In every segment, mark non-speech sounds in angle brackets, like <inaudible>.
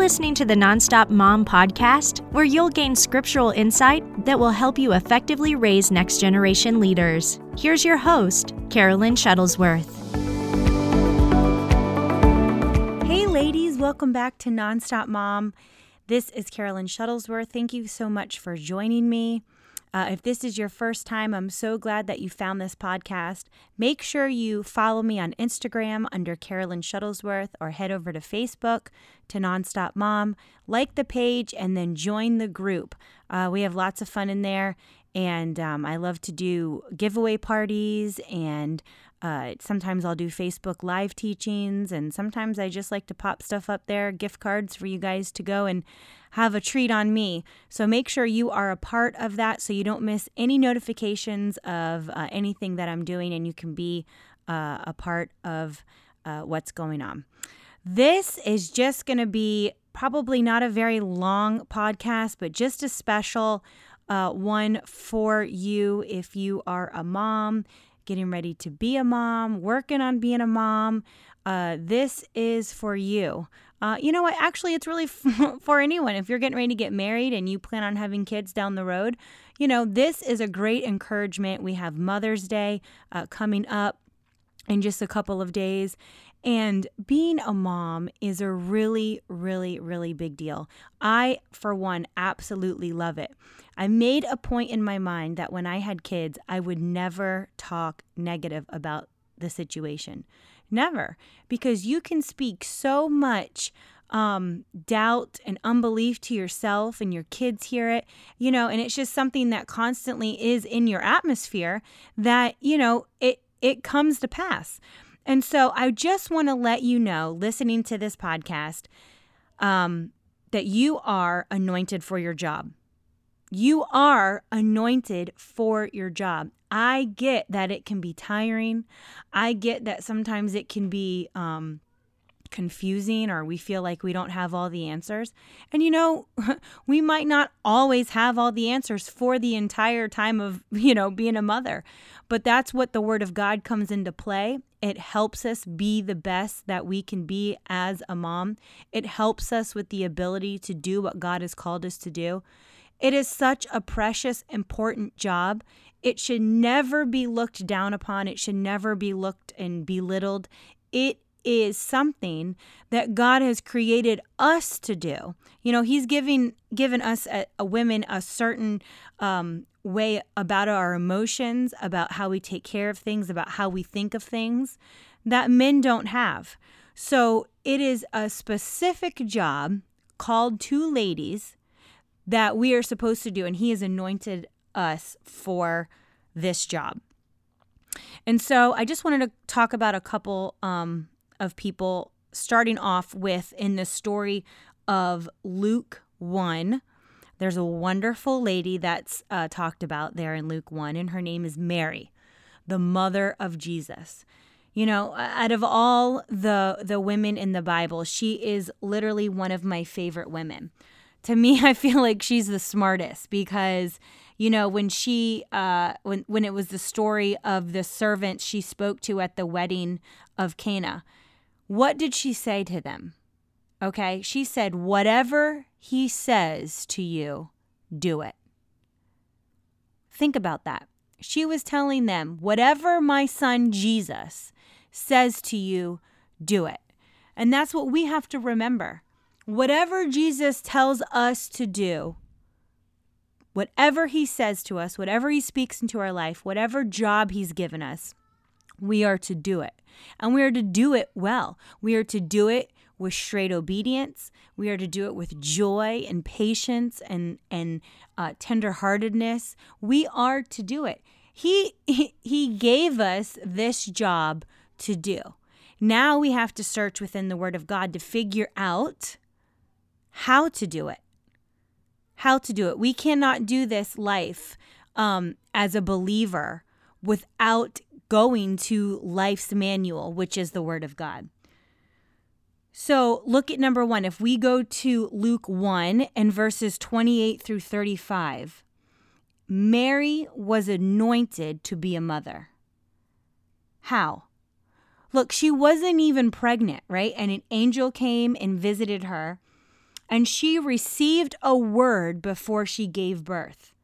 listening to the Nonstop Mom podcast, where you'll gain scriptural insight that will help you effectively raise next generation leaders. Here's your host, Carolyn Shuttlesworth. Hey, ladies, welcome back to Nonstop Mom. This is Carolyn Shuttlesworth. Thank you so much for joining me. Uh, if this is your first time, I'm so glad that you found this podcast. Make sure you follow me on Instagram under Carolyn Shuttlesworth or head over to Facebook to Nonstop Mom. Like the page and then join the group. Uh, we have lots of fun in there. And um, I love to do giveaway parties and uh, sometimes I'll do Facebook live teachings, and sometimes I just like to pop stuff up there, gift cards for you guys to go and have a treat on me. So make sure you are a part of that so you don't miss any notifications of uh, anything that I'm doing and you can be uh, a part of uh, what's going on. This is just going to be probably not a very long podcast, but just a special uh, one for you if you are a mom getting ready to be a mom, working on being a mom. Uh, this is for you. Uh, you know what? Actually, it's really <laughs> for anyone. If you're getting ready to get married and you plan on having kids down the road, you know, this is a great encouragement. We have Mother's Day uh, coming up in just a couple of days. And being a mom is a really, really, really big deal. I, for one, absolutely love it. I made a point in my mind that when I had kids, I would never talk negative about the situation. Never. Because you can speak so much um, doubt and unbelief to yourself, and your kids hear it, you know, and it's just something that constantly is in your atmosphere that, you know, it, it comes to pass. And so I just want to let you know, listening to this podcast, um, that you are anointed for your job. You are anointed for your job. I get that it can be tiring. I get that sometimes it can be um, confusing or we feel like we don't have all the answers. And you know, <laughs> we might not always have all the answers for the entire time of, <laughs> you know, being a mother. But that's what the word of God comes into play. It helps us be the best that we can be as a mom. It helps us with the ability to do what God has called us to do. It is such a precious, important job. It should never be looked down upon. It should never be looked and belittled. It is something that God has created us to do. You know, He's giving given us a, a women a certain um, way about our emotions, about how we take care of things, about how we think of things that men don't have. So it is a specific job called to ladies that we are supposed to do, and He has anointed us for this job. And so I just wanted to talk about a couple um, of people, starting off with in the story of Luke 1. There's a wonderful lady that's uh, talked about there in Luke 1, and her name is Mary, the mother of Jesus. You know, out of all the the women in the Bible, she is literally one of my favorite women to me <laughs> i feel like she's the smartest because you know when she uh when when it was the story of the servants she spoke to at the wedding of cana what did she say to them okay? She said whatever he says to you do it. Think about that. She was telling them whatever my son jesus says to you do it. And that's what we have to remember. Whatever Jesus tells us to do, whatever he says to us, whatever he speaks into our life, whatever job he's given us, we are to do it. And we are to do it well. We are to do it with straight obedience. We are to do it with joy and patience and and uh, tenderheartedness. We are to do it. He he gave us this job to do. Now we have to search within the Word of God to figure out how to do it. How to do it. We cannot do this life um, as a believer without going to life's manual, which is the Word of God. So look at number one. If we go to Luke 1 and verses 28 through 35, Mary was anointed to be a mother. How? Look, she wasn't even pregnant, right? And an angel came and visited her and she received a word before she gave birth.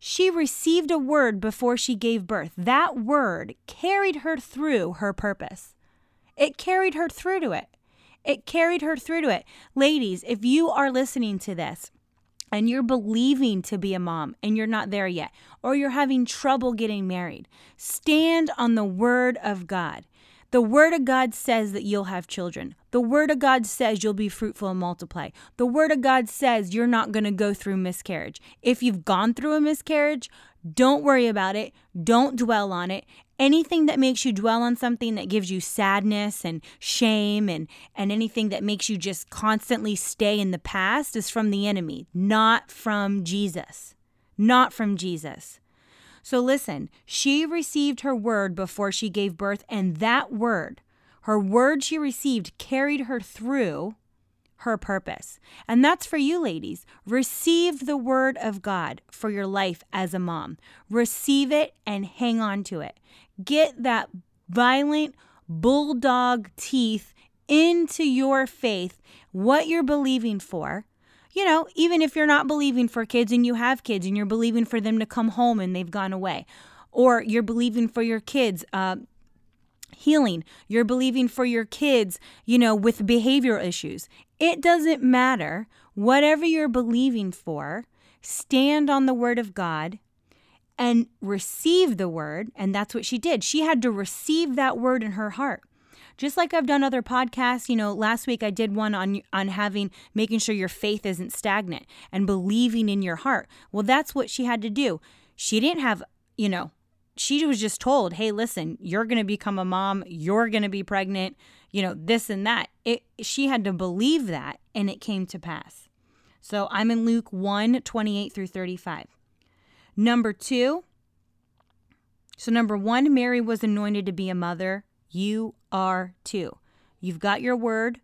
She received a word before she gave birth. That word carried her through her purpose. It carried her through to it. It carried her through to it. Ladies, if you are listening to this, and you're believing to be a mom and you're not there yet, or you're having trouble getting married, stand on the word of God. The word of God says that you'll have children. The word of God says you'll be fruitful and multiply. The word of God says you're not going to go through miscarriage. If you've gone through a miscarriage, don't worry about it. Don't dwell on it anything that makes you dwell on something that gives you sadness and shame and, and anything that makes you just constantly stay in the past is from the enemy, not from Jesus. Not from Jesus. So listen, she received her word before she gave birth, and that word, her word she received, carried her through her purpose. And that's for you, ladies. Receive the word of God for your life as a mom. Receive it and hang on to it. Get that violent bulldog teeth into your faith, what you're believing for. You know, even if you're not believing for kids and you have kids and you're believing for them to come home and they've gone away, or you're believing for your kids, uh, healing, you're believing for your kids, you know, with behavioral issues. It doesn't matter. Whatever you're believing for, stand on the word of God and receive the word. And that's what she did. She had to receive that word in her heart. Just like I've done other podcasts, you know, last week I did one on on having making sure your faith isn't stagnant and believing in your heart. Well, that's what she had to do. She didn't have, you know, she was just told, "Hey, listen, you're going to become a mom, you're going to be pregnant, you know, this and that." It she had to believe that and it came to pass. So, I'm in Luke 1, 28 through 35. Number two, so number one, Mary was anointed to be a mother. You are too. You've got your word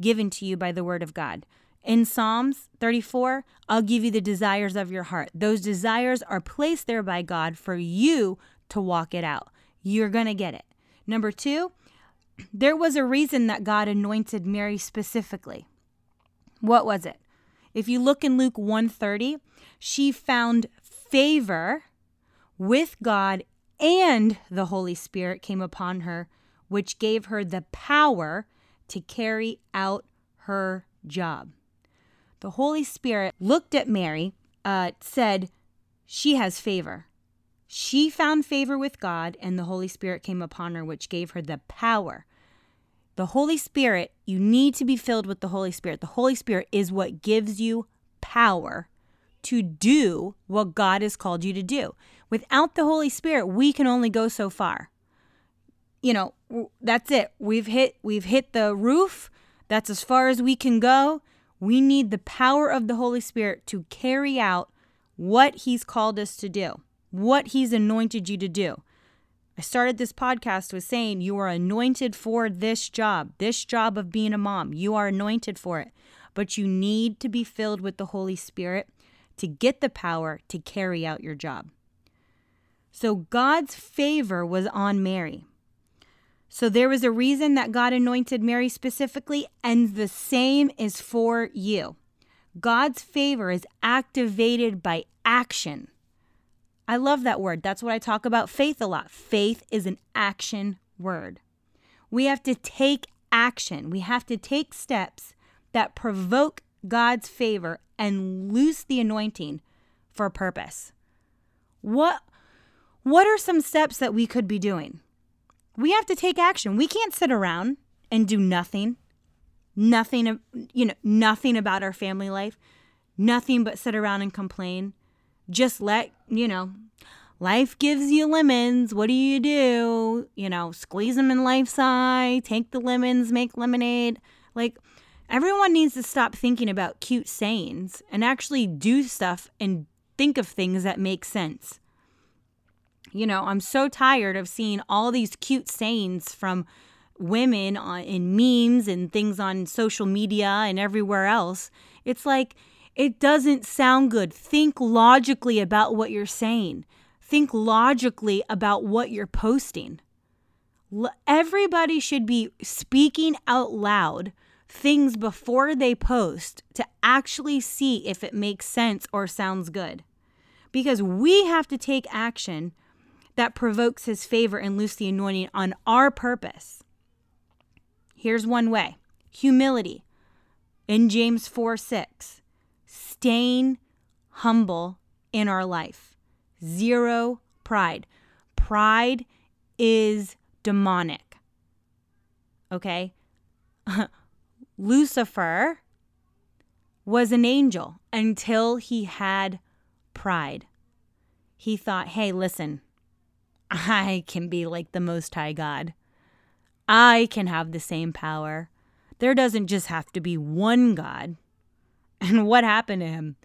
given to you by the word of God. In Psalms 34, I'll give you the desires of your heart. Those desires are placed there by God for you to walk it out. You're going to get it. Number two, there was a reason that God anointed Mary specifically. What was it? If you look in Luke 130, she found favor with God and the Holy Spirit came upon her, which gave her the power to carry out her job. The Holy Spirit looked at Mary, uh, said, She has favor. She found favor with God, and the Holy Spirit came upon her, which gave her the power. The Holy Spirit, you need to be filled with the Holy Spirit. The Holy Spirit is what gives you power to do what God has called you to do. Without the Holy Spirit, we can only go so far. You know, that's it. We've hit we've hit the roof. That's as far as we can go. We need the power of the Holy Spirit to carry out what he's called us to do, what he's anointed you to do. I started this podcast with saying you are anointed for this job, this job of being a mom. You are anointed for it. But you need to be filled with the Holy Spirit to get the power to carry out your job. So God's favor was on Mary. So there was a reason that God anointed Mary specifically, and the same is for you. God's favor is activated by action. I love that word. That's what I talk about faith a lot. Faith is an action word. We have to take action, we have to take steps that provoke God's favor and loose the anointing for a purpose. What what are some steps that we could be doing? We have to take action. We can't sit around and do nothing. Nothing you know, nothing about our family life. Nothing but sit around and complain. Just let, you know, life gives you lemons. What do you do? You know, squeeze them in life's eye, take the lemons, make lemonade. Like Everyone needs to stop thinking about cute sayings and actually do stuff and think of things that make sense. You know, I'm so tired of seeing all these cute sayings from women on, in memes and things on social media and everywhere else. It's like, it doesn't sound good. Think logically about what you're saying, think logically about what you're posting. Everybody should be speaking out loud things before they post to actually see if it makes sense or sounds good. Because we have to take action that provokes his favor and loose the anointing on our purpose. Here's one way humility in James 4 6, staying humble in our life, zero pride. Pride is demonic. Okay? <laughs> Lucifer was an angel until he had pride. He thought, hey, listen, I can be like the Most High God. I can have the same power. There doesn't just have to be one God. <laughs> And what happened to him?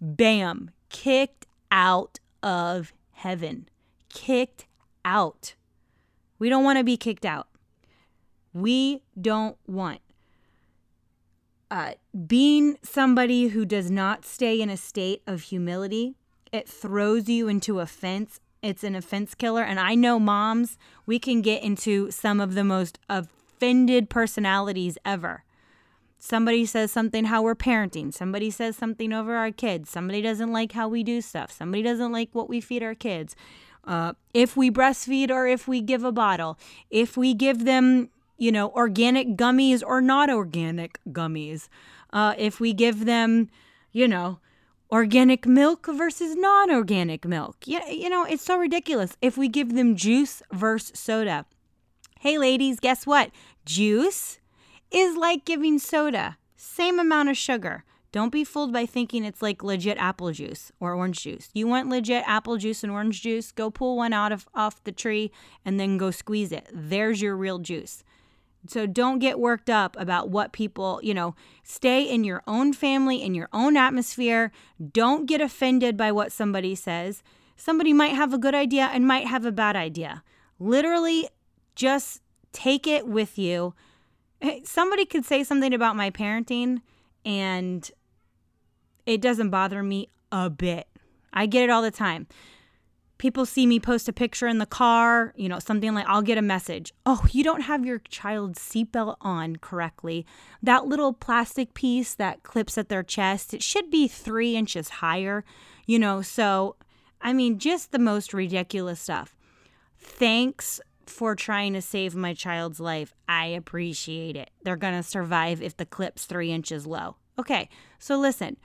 Bam, kicked out of heaven. Kicked out. We don't want to be kicked out. We don't want uh, being somebody who does not stay in a state of humility. It throws you into offense. It's an offense killer. And I know moms, we can get into some of the most offended personalities ever. Somebody says something how we're parenting. Somebody says something over our kids. Somebody doesn't like how we do stuff. Somebody doesn't like what we feed our kids. Uh, if we breastfeed or if we give a bottle, if we give them, you know, organic gummies or not organic gummies, uh, if we give them, you know, organic milk versus non organic milk. Yeah, you know, it's so ridiculous. If we give them juice versus soda. Hey, ladies, guess what? Juice is like giving soda, same amount of sugar. Don't be fooled by thinking it's like legit apple juice or orange juice. You want legit apple juice and orange juice? Go pull one out of off the tree and then go squeeze it. There's your real juice. So don't get worked up about what people, you know, stay in your own family, in your own atmosphere. Don't get offended by what somebody says. Somebody might have a good idea and might have a bad idea. Literally, just take it with you. Somebody could say something about my parenting and it doesn't bother me a bit. I get it all the time people see me post a picture in the car, you know, something like I'll get a message. Oh, you don't have your child's seatbelt on correctly. That little plastic piece that clips at their chest, it should be three inches higher, you know. So, I mean, just the most ridiculous stuff. Thanks for trying to save my child's life. I appreciate it. They're going to survive if the clip's three inches low. Okay, so listen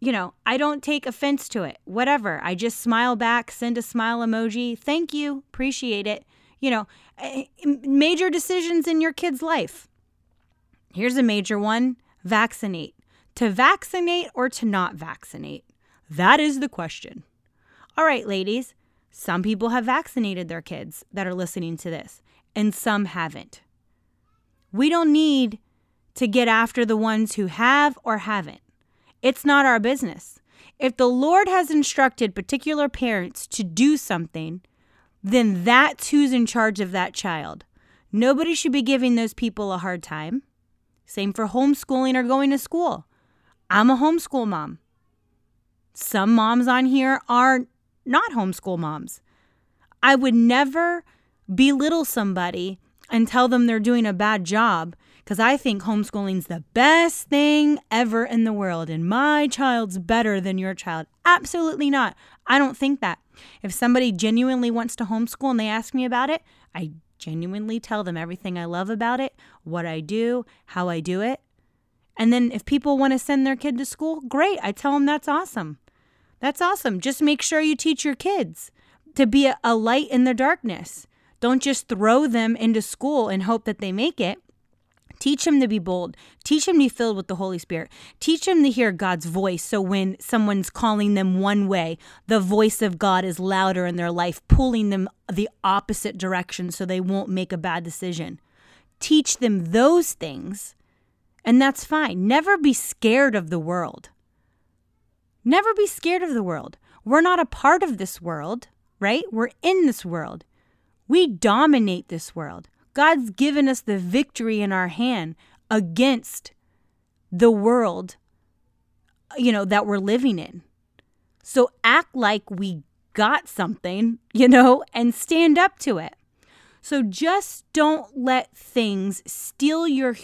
you know, I don't take offense to it. Whatever. I just smile back, send a smile emoji. Thank you. Appreciate it. You know, eh, major decisions in your kid's life. Here's a major one vaccinate. To vaccinate or to not vaccinate? That is the question. All right, ladies. Some people have vaccinated their kids that are listening to this, and some haven't. We don't need to get after the ones who have or haven't. It's not our business. If the Lord has instructed particular parents to do something, then that's who's in charge of that child. Nobody should be giving those people a hard time. Same for homeschooling or going to school. I'm a homeschool mom. Some moms on here are not homeschool moms. I would never belittle somebody and tell them they're doing a bad job because I think homeschooling's the best thing ever in the world and my child's better than your child. Absolutely not. I don't think that. If somebody genuinely wants to homeschool and they ask me about it, I genuinely tell them everything I love about it, what I do, how I do it. And then if people want to send their kid to school, great. I tell them that's awesome. That's awesome. Just make sure you teach your kids to be a, light in the darkness. Don't just throw them into school and hope that they make it. Teach them to be bold. Teach them to be filled with the Holy Spirit. Teach them to hear God's voice. So when someone's calling them one way, the voice of God is louder in their life, pulling them the opposite direction so they won't make a bad decision. Teach them those things, and that's fine. Never be scared of the world. Never be scared of the world. We're not a part of this world, right? We're in this world. We dominate this world. God's given us the victory in our hand against the world, you know, that we're living in. So act like we got something, you know, and stand up to it. So just don't let things steal your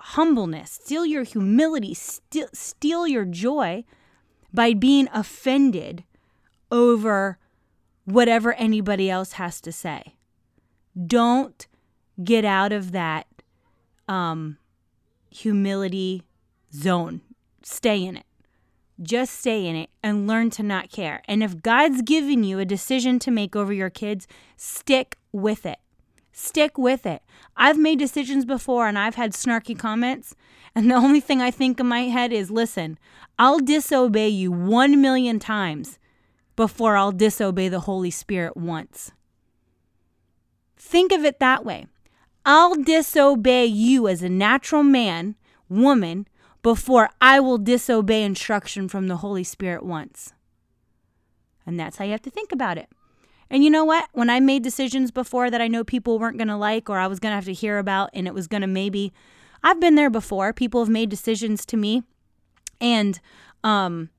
humbleness, steal your humility, steal, steal your joy by being offended over whatever anybody else has to say. Don't get out of that um, humility zone. Stay in it. Just stay in it and learn to not care. And if God's given you a decision to make over your kids, stick with it. Stick with it. I've made decisions before and I've had snarky comments. And the only thing I think in my head is listen, I'll disobey you one million times before I'll disobey the Holy Spirit once. Think of it that way. I'll disobey you as a natural man, woman, before I will disobey instruction from the Holy Spirit once. And that's how you have to think about it. And you know what? When I made decisions before that I know people weren't going to like or I was going to have to hear about, and it was going to maybe, I've been there before. People have made decisions to me. And um,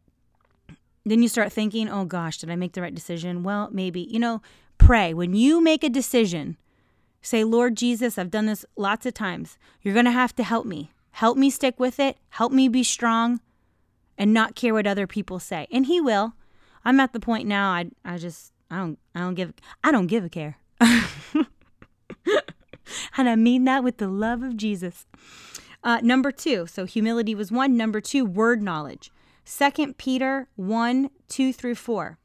then you start thinking, oh gosh, did I make the right decision? Well, maybe. You know, pray. When you make a decision, say, Lord Jesus, I've done this lots of times. You're going to have to help me. Help me stick with it. Help me be strong and not care what other people say. And he will. I'm at the point now I I just I don't I don't give I don't give a care. <laughs> and I mean that with the love of Jesus. Uh, number two, so humility was one. Number two, word knowledge. Second Peter 1 2 through 4.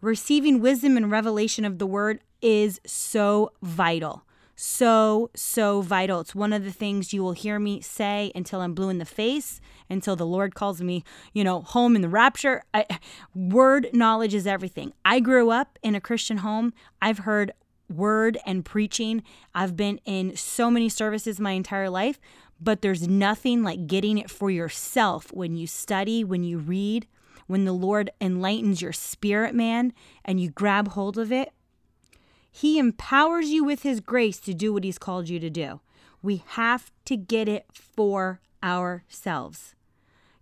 Receiving wisdom and revelation of the word is so vital. So, so vital. It's one of the things you will hear me say until I'm blue in the face, until the Lord calls me, you know, home in the rapture. I, word knowledge is everything. I grew up in a Christian home. I've heard word and preaching. I've been in so many services my entire life, but there's nothing like getting it for yourself when you study, when you read, when the Lord enlightens your spirit, man, and you grab hold of it. He empowers you with His grace to do what He's called you to do. We have to get it for ourselves.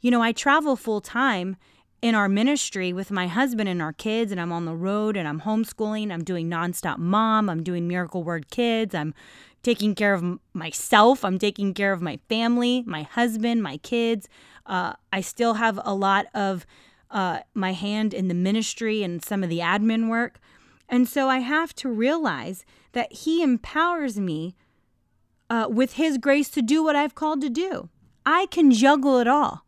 You know, I travel full time in our ministry with my husband and our kids, and I'm on the road and I'm homeschooling. I'm doing nonstop mom. I'm doing Miracle Word Kids. I'm taking care of myself. I'm taking care of my family, my husband, my kids. Uh, I still have a lot of uh, my hand in the ministry and some of the admin work. And so I have to realize that He empowers me uh, with His grace to do what I've called to do. I can juggle it all.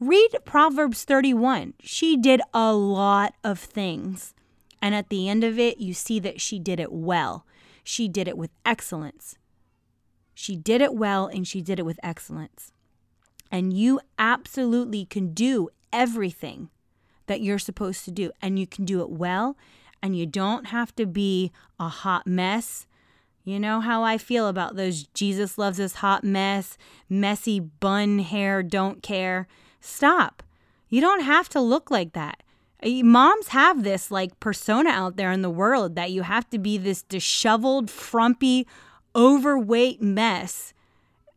Read Proverbs 31. She did a lot of things. And at the end of it, you see that she did it well. She did it with excellence. She did it well and she did it with excellence. And you absolutely can do everything that you're supposed to do, and you can do it well, and you don't have to be a hot mess. You know how I feel about those Jesus loves us hot mess, messy bun hair, don't care. Stop. You don't have to look like that. Moms have this like persona out there in the world that you have to be this disheveled, frumpy, overweight mess.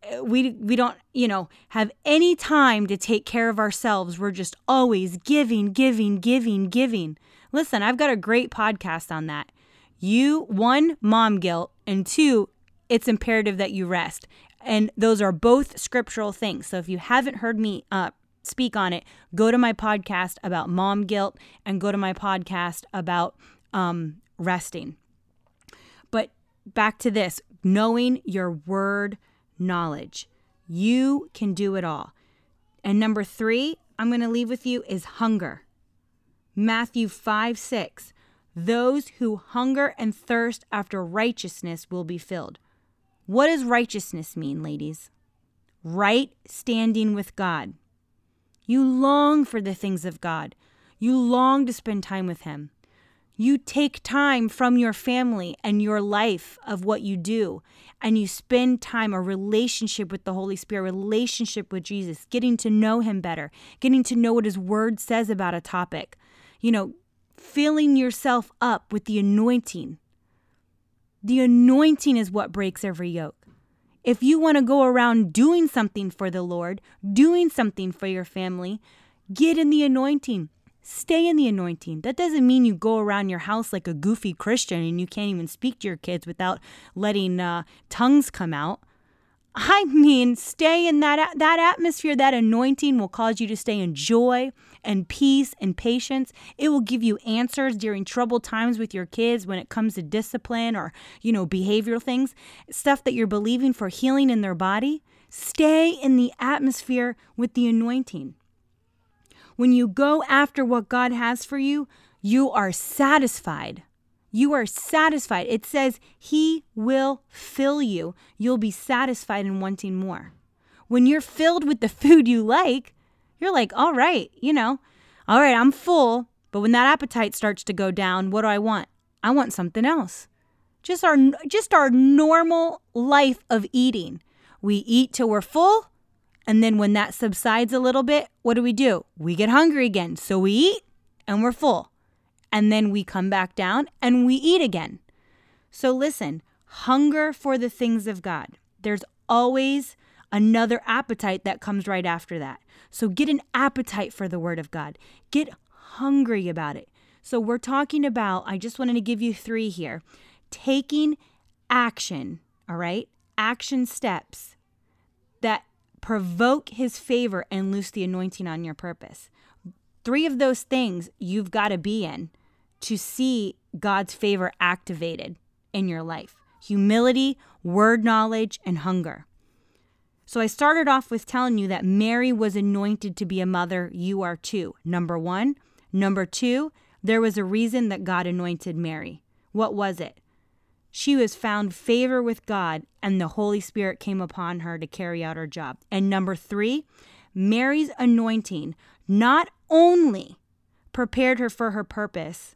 Uh, we we don't, you know, have any time to take care of ourselves. We're just always giving, giving, giving, giving. Listen, I've got a great podcast on that. You one, mom guilt, and two, it's imperative that you rest. And those are both scriptural things. So if you haven't heard me uh, speak on it, go to my podcast about mom guilt and go to my podcast about um, resting. But back to this knowing your word knowledge. You can do it all. And number three, I'm going to leave with you is hunger. Matthew 5 6. Those who hunger and thirst after righteousness will be filled. What does righteousness mean, ladies? Right standing with God. You long for the things of God. You long to spend time with Him. You take time from your family and your life of what you do, and you spend time, a relationship with the Holy Spirit, relationship with Jesus, getting to know Him better, getting to know what His Word says about a topic. You know, filling yourself up with the anointing. The anointing is what breaks every yoke. If you want to go around doing something for the Lord, doing something for your family, get in the anointing. Stay in the anointing. That doesn't mean you go around your house like a goofy Christian and you can't even speak to your kids without letting uh, tongues come out. I mean, stay in that that atmosphere. That anointing will cause you to stay in joy and peace and patience. It will give you answers during troubled times with your kids when it comes to discipline or, you know, behavioral things, stuff that you're believing for healing in their body. Stay in the atmosphere with the anointing. When you go after what God has for you, you are satisfied. You are satisfied. It says He will fill you. You'll be satisfied and wanting more. When you're filled with the food you like, you're like, all right, you know, all right, I'm full. But when that appetite starts to go down, what do I want? I want something else. Just our just our normal life of eating. We eat till we're full, and then when that subsides a little bit, what do we do? We get hungry again. So we eat and we're full. And then we come back down and we eat again. So listen, hunger for the things of God. There's always another appetite that comes right after that. So get an appetite for the Word of God, get hungry about it. So we're talking about, I just wanted to give you three here taking action, all right? Action steps that provoke His favor and loose the anointing on your purpose. Three of those things you've got to be in to see God's favor activated in your life humility, word knowledge, and hunger. So I started off with telling you that Mary was anointed to be a mother. You are too. Number one. Number two, there was a reason that God anointed Mary. What was it? She was found favor with God, and the Holy Spirit came upon her to carry out her job. And number three, Mary's anointing not only prepared her for her purpose,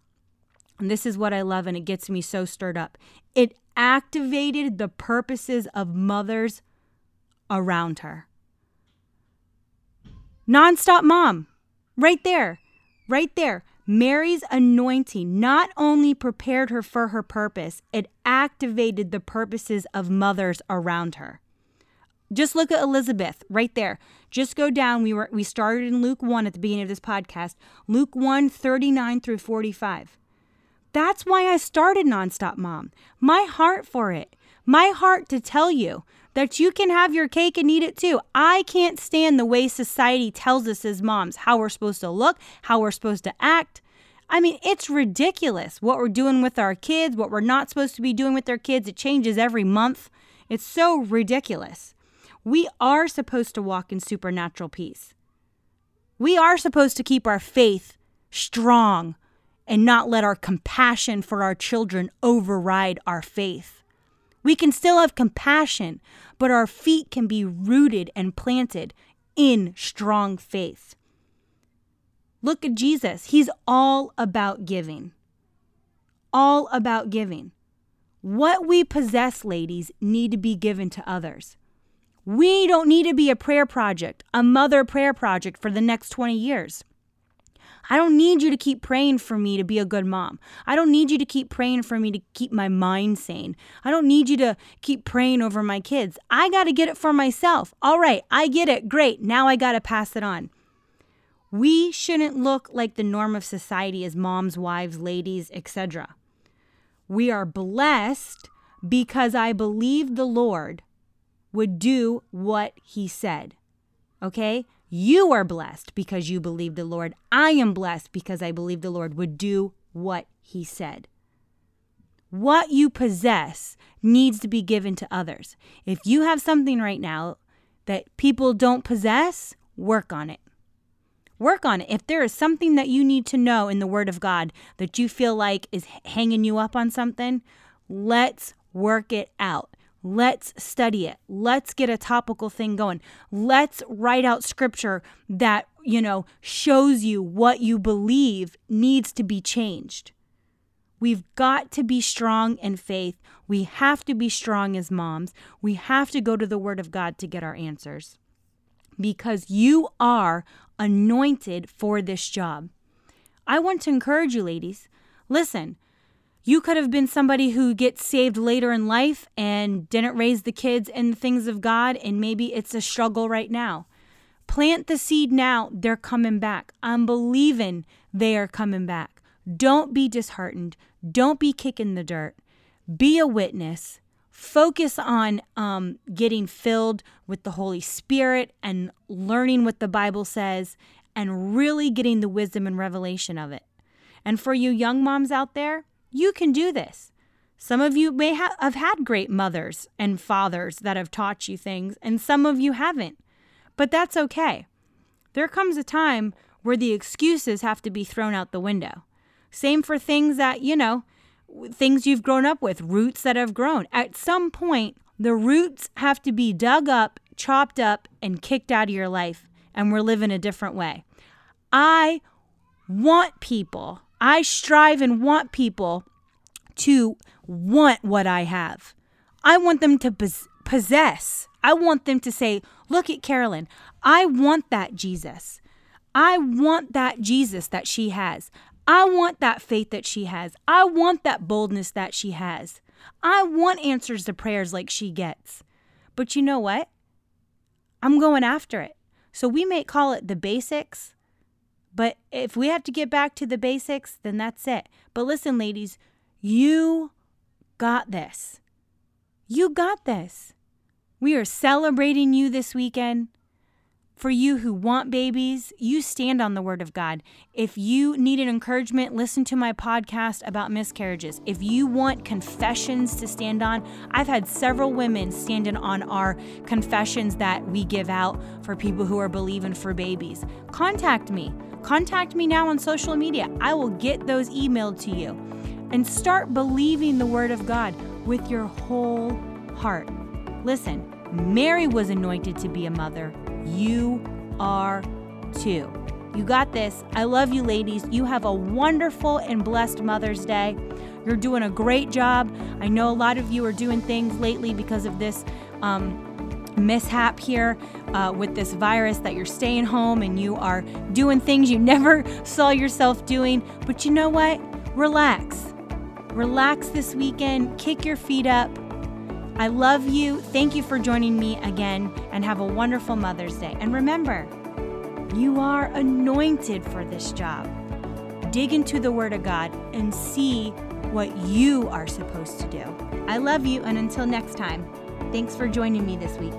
and this is what I love, and it gets me so stirred up. It activated the purposes of mothers around her. Nonstop mom, right there, right there. Mary's anointing not only prepared her for her purpose, it activated the purposes of mothers around her. Just look at Elizabeth right there. Just go down. We were we started in Luke 1 at the beginning of this podcast. Luke 1, 39 through 45. That's why I started Nonstop Mom. My heart for it. My heart to tell you that you can have your cake and eat it too. I can't stand the way society tells us as moms how we're supposed to look, how we're supposed to act. I mean, it's ridiculous what we're doing with our kids, what we're not supposed to be doing with their kids. It changes every month. It's so ridiculous. We are supposed to walk in supernatural peace. We are supposed to keep our faith strong and not let our compassion for our children override our faith. We can still have compassion, but our feet can be rooted and planted in strong faith. Look at Jesus. He's all about giving. All about giving. What we possess, ladies, need to be given to others. We don't need to be a prayer project, a mother prayer project for the next 20 years. I don't need you to keep praying for me to be a good mom. I don't need you to keep praying for me to keep my mind sane. I don't need you to keep praying over my kids. I got to get it for myself. All right, I get it. Great. Now I got to pass it on. We shouldn't look like the norm of society as moms, wives, ladies, etc. We are blessed because I believe the Lord would do what he said. Okay? You are blessed because you believe the Lord. I am blessed because I believe the Lord would do what he said. What you possess needs to be given to others. If you have something right now that people don't possess, work on it. Work on it. If there is something that you need to know in the Word of God that you feel like is hanging you up on something, let's work it out. Let's study it. Let's get a topical thing going. Let's write out scripture that, you know, shows you what you believe needs to be changed. We've got to be strong in faith. We have to be strong as moms. We have to go to the Word of God to get our answers because you are anointed for this job. I want to encourage you, ladies. Listen, you could have been somebody who gets saved later in life and didn't raise the kids in the things of God, and maybe it's a struggle right now. Plant the seed now, they're coming back. I'm believing they are coming back. Don't be disheartened. Don't be kicking the dirt. Be a witness. focus on um, getting filled with the Holy Spirit and learning what the Bible says and really getting the wisdom and revelation of it. And for you young moms out there, you can do this. Some of you may ha- have had great mothers and fathers that have taught you things, and some of you haven't. But that's okay. There comes a time where the excuses have to be thrown out the window. Same for things that, you know, things you've grown up with, roots that have grown. At some point, the roots have to be dug up, chopped up, and kicked out of your life, and we're living a different way. I want people, I strive and want people to want what I have. I want them to possess. I want them to say, Look at Carolyn. I want that Jesus. I want that Jesus that she has. I want that faith that she has. I want that boldness that she has. I want answers to prayers like she gets. But you know what? I'm going after it. So we may call it the basics, but if we have to get back to the basics, then that's it. But listen, ladies, you got this. You got this. We are celebrating you this weekend. For you who want babies, you stand on the word of God. If you need an encouragement, listen to my podcast about miscarriages. If you want confessions to stand on, I've had several women standing on our confessions that we give out for people who are believing for babies. Contact me. Contact me now on social media. I will get those emailed to you. And start believing the word of God with your whole heart. Listen, Mary was anointed to be a mother. You are too. You got this. I love you, ladies. You have a wonderful and blessed Mother's Day. You're doing a great job. I know a lot of you are doing things lately because of this um, mishap here uh, with this virus that you're staying home and you are doing things you <laughs> never saw yourself doing. But you know what? Relax. Relax this weekend. Kick your feet up I love you. Thank you for joining me again and have a wonderful Mother's Day. And remember, you are anointed for this job. Dig into the Word of God and see what you are supposed to do. I love you, and until next time, thanks for joining me this week.